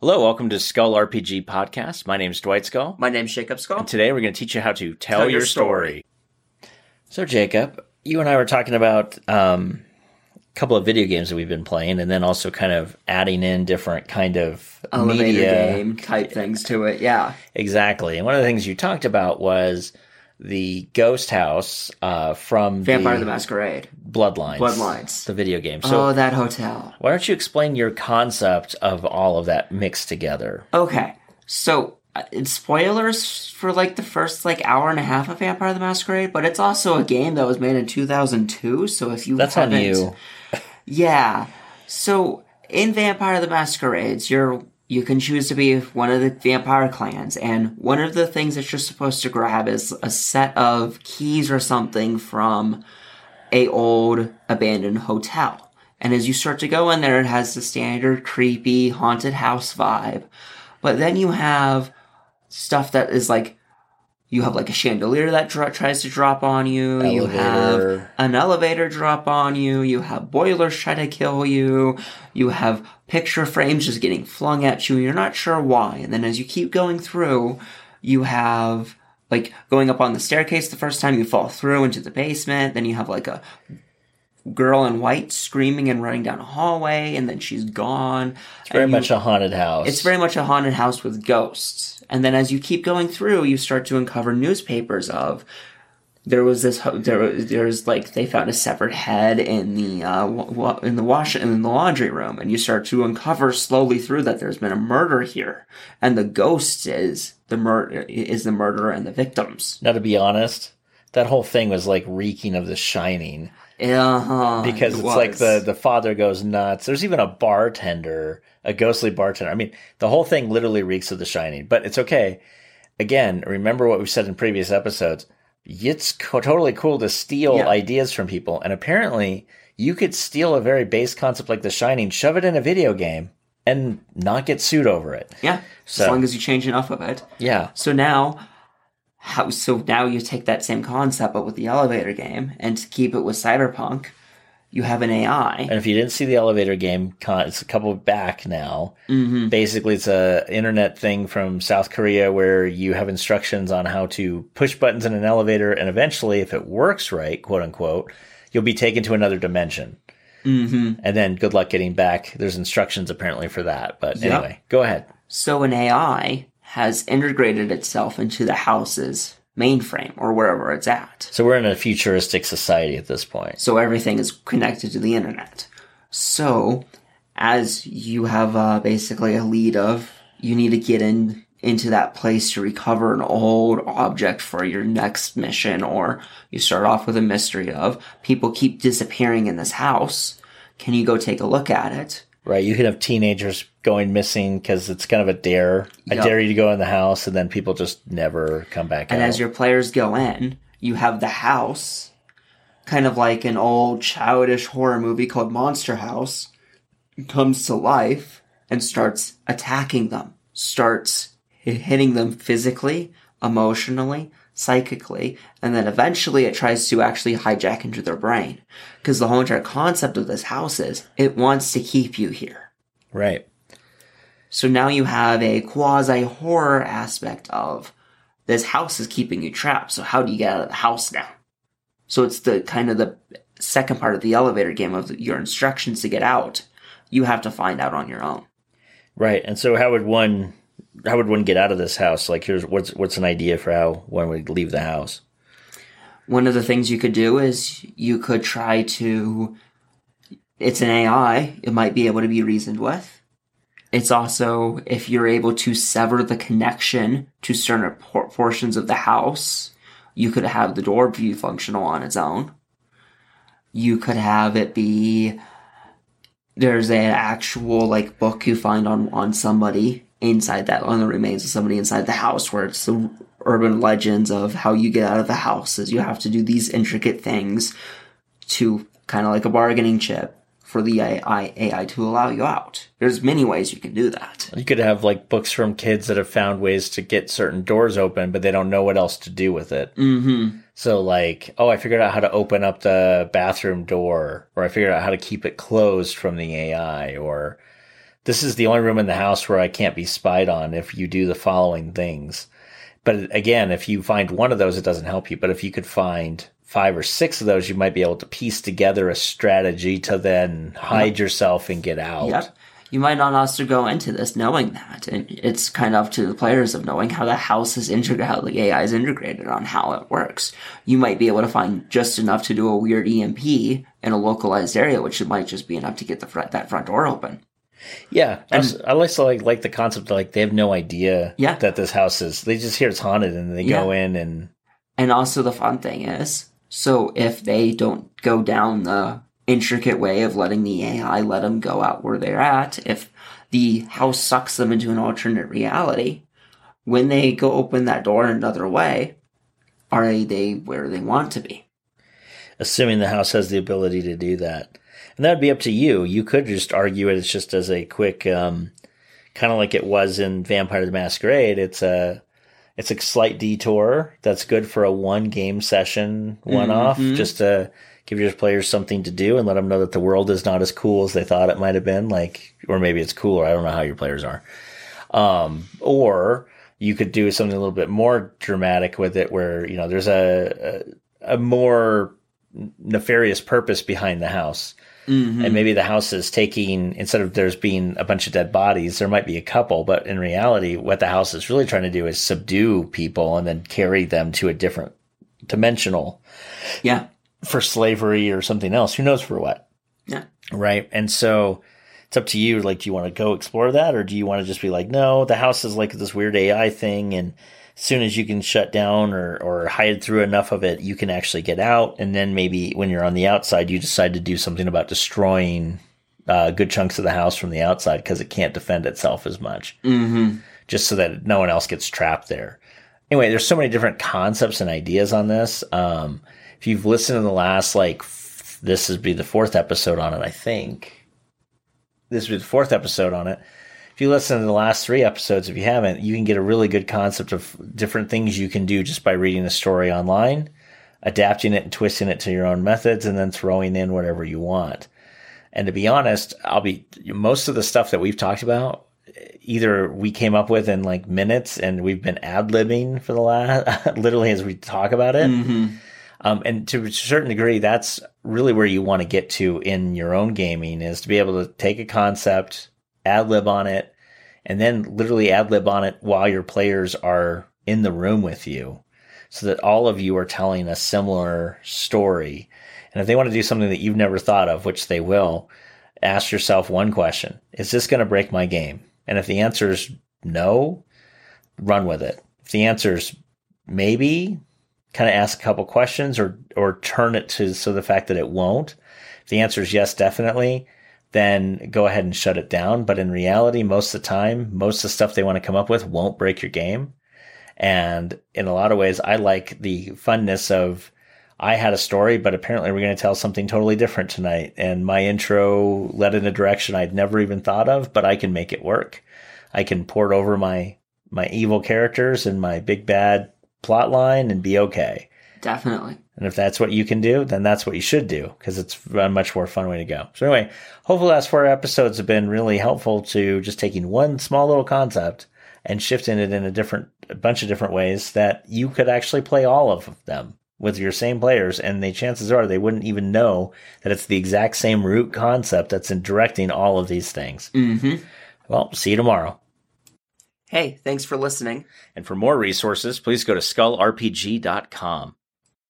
Hello, welcome to Skull RPG Podcast. My name is Dwight Skull. My name's Jacob Skull. And today we're going to teach you how to tell, Tell your your story. So, Jacob, you and I were talking about um, a couple of video games that we've been playing, and then also kind of adding in different kind of Elevator media. game type things to it. Yeah. Exactly. And one of the things you talked about was the Ghost House uh, from Vampire the the Masquerade. Bloodlines. Bloodlines. The video game. So, oh, that hotel. why don't you explain your concept of all of that mixed together? Okay. So, uh, it's spoilers for like the first like hour and a half of Vampire the Masquerade, but it's also a game that was made in 2002. So if you That's on haven't- you. Yeah. So in Vampire the Masquerades, you're you can choose to be one of the vampire clans, and one of the things that you're supposed to grab is a set of keys or something from a old abandoned hotel. And as you start to go in there, it has the standard creepy haunted house vibe. But then you have stuff that is like you have like a chandelier that dro- tries to drop on you. You have Elevator. an elevator drop on you. You have boilers try to kill you. You have picture frames just getting flung at you. You're not sure why. And then as you keep going through, you have like going up on the staircase the first time you fall through into the basement. Then you have like a girl in white screaming and running down a hallway, and then she's gone. It's very you- much a haunted house. it's very much a haunted house with ghosts. And then as you keep going through, you start to uncover newspapers of there was this ho- there was there's like they found a severed head in the uh wa- in the wash in the laundry room and you start to uncover slowly through that there's been a murder here and the ghost is the murder is the murderer and the victims. Now, to be honest, that whole thing was like reeking of The Shining Uh-huh, because it it's like the the father goes nuts. There's even a bartender, a ghostly bartender. I mean, the whole thing literally reeks of The Shining. But it's okay. Again, remember what we said in previous episodes. It's co- totally cool to steal Yeah. ideas from people, and apparently, you could steal a very base concept like The Shining, shove it in a video game, and not get sued over it. yeah, So- as long as you change enough of it. Yeah, So now, how? So now you take that same concept, but with the elevator game, and to keep it with cyberpunk, you have an AI. And if you didn't see the elevator game, it's a couple back now. Mm-hmm. Basically, it's a internet thing from South Korea where you have instructions on how to push buttons in an elevator, and eventually, if it works right, quote unquote, you'll be taken to another dimension. Mm-hmm. And then, good luck getting back. There's instructions apparently for that. But Yep. anyway, go ahead. So an AI has integrated itself into the house's mainframe or wherever it's at. So we're in a futuristic society at this point. So everything is connected to the internet. So as you have uh, basically a lead of you need to get in into that place to recover an old object for your next mission or you start off with a mystery of people keep disappearing in this house can you go take a look at it Right, you can have teenagers going missing because it's kind of a dare. I dare you to go in the house, and then people just never come back And out. as your players go in, you have the house, kind of like an old childish horror movie called Monster House, comes to life and starts attacking them, starts hitting them physically, emotionally, psychically, and then eventually it tries to actually hijack into their brain. Because the whole entire concept of this house is it wants to keep you here. right. So now you have a quasi horror aspect of this house is keeping you trapped. So how do you get out of the house now? So it's the kind of the second part of the elevator game of your instructions to get out. You have to find out on your own. Right. And so how would one how would one get out of this house? Like here's what's what's an idea for how one would leave the house? One of the things you could do is you could try to. It's an AI. It might be able to be reasoned with. It's also if you're able to sever the connection to certain por- portions of the house, you could have the door be functional on its own. You could have it be there's an actual like book you find on on somebody inside that on the remains of somebody inside the house where it's the urban legends of how you get out of the house is you have to do these intricate things to kind of like a bargaining chip for the AI, AI to allow you out. There's many ways you can do that. You could have like books from kids that have found ways to get certain doors open, but they don't know what else to do with it. Mm-hmm. So like, oh, I figured out how to open up the bathroom door, or I figured out how to keep it closed from the AI, or this is the only room in the house where I can't be spied on if you do the following things. But again, if you find one of those, it doesn't help you. But if you could find five or six of those, you might be able to piece together a strategy to then hide yep. yourself and get out. Yep. You might not also go into this knowing that. And it's kind of up to the players of knowing how the house is integrated, how the AI is integrated on how it works. You might be able to find just enough to do a weird EMP in a localized area, which might just be enough to get the front, that front door open. Yeah, and, I also like like the concept. Like they have no idea yeah. that this house is. They just hear it's haunted, and they yeah. go in and. And also the fun thing is, so if they don't go down the intricate way of letting the AI let them go out where they're at, if the house sucks them into an alternate reality, when they go open that door another way, are they where they want to be? Assuming the house has the ability to do that and that'd be up to you. You could just argue it just as a quick, um, kind of like it was in Vampire the Masquerade. It's a it's a slight detour that's good for a one game session one off, mm-hmm. just to give your players something to do and let them know that the world is not as cool as they thought it might have been. Like, or maybe it's cooler. I don't know how your players are. Um, or you could do something a little bit more dramatic with it, where you know there's a, a, a more nefarious purpose behind the house. Mm-hmm. And maybe the house is taking, instead of there's being a bunch of dead bodies, there might be a couple, but in reality, what the house is really trying to do is subdue people and then carry them to a different dimensional. Yeah. For slavery or something else. Who knows for what? Yeah. Right. And so it's up to you. Like, do you want to go explore that or do you want to just be like, no, the house is like this weird AI thing and soon as you can shut down or, or hide through enough of it, you can actually get out. And then maybe when you're on the outside, you decide to do something about destroying uh, good chunks of the house from the outside because it can't defend itself as much. Mm-hmm. Just so that no one else gets trapped there. Anyway, there's so many different concepts and ideas on this. Um, if you've listened to the last, like, f- this would be the fourth episode on it, I think. This would be the fourth episode on it if you listen to the last three episodes, if you haven't, you can get a really good concept of different things you can do just by reading the story online, adapting it and twisting it to your own methods, and then throwing in whatever you want. And to be honest, I'll be most of the stuff that we've talked about, either we came up with in like minutes and we've been ad libbing for the last, literally as we talk about it. Mm-hmm. Um, and to a certain degree, that's really where you want to get to in your own gaming is to be able to take a concept, ad lib on it, and then literally ad lib on it while your players are in the room with you so that all of you are telling a similar story. And if they want to do something that you've never thought of, which they will, ask yourself one question Is this going to break my game? And if the answer is no, run with it. If the answer is maybe, kind of ask a couple questions or, or turn it to so the fact that it won't. If the answer is yes, definitely, then go ahead and shut it down. But in reality, most of the time, most of the stuff they want to come up with won't break your game. And in a lot of ways, I like the funness of I had a story, but apparently we're going to tell something totally different tonight. And my intro led in a direction I'd never even thought of, but I can make it work. I can port over my my evil characters and my big bad plot line and be okay. Definitely. And if that's what you can do, then that's what you should do because it's a much more fun way to go. So anyway, hopefully the last four episodes have been really helpful to just taking one small little concept and shifting it in a different, a bunch of different ways that you could actually play all of them with your same players. And the chances are they wouldn't even know that it's the exact same root concept that's in directing all of these things. Mm-hmm. Well, see you tomorrow. Hey, thanks for listening. And for more resources, please go to skullrpg.com.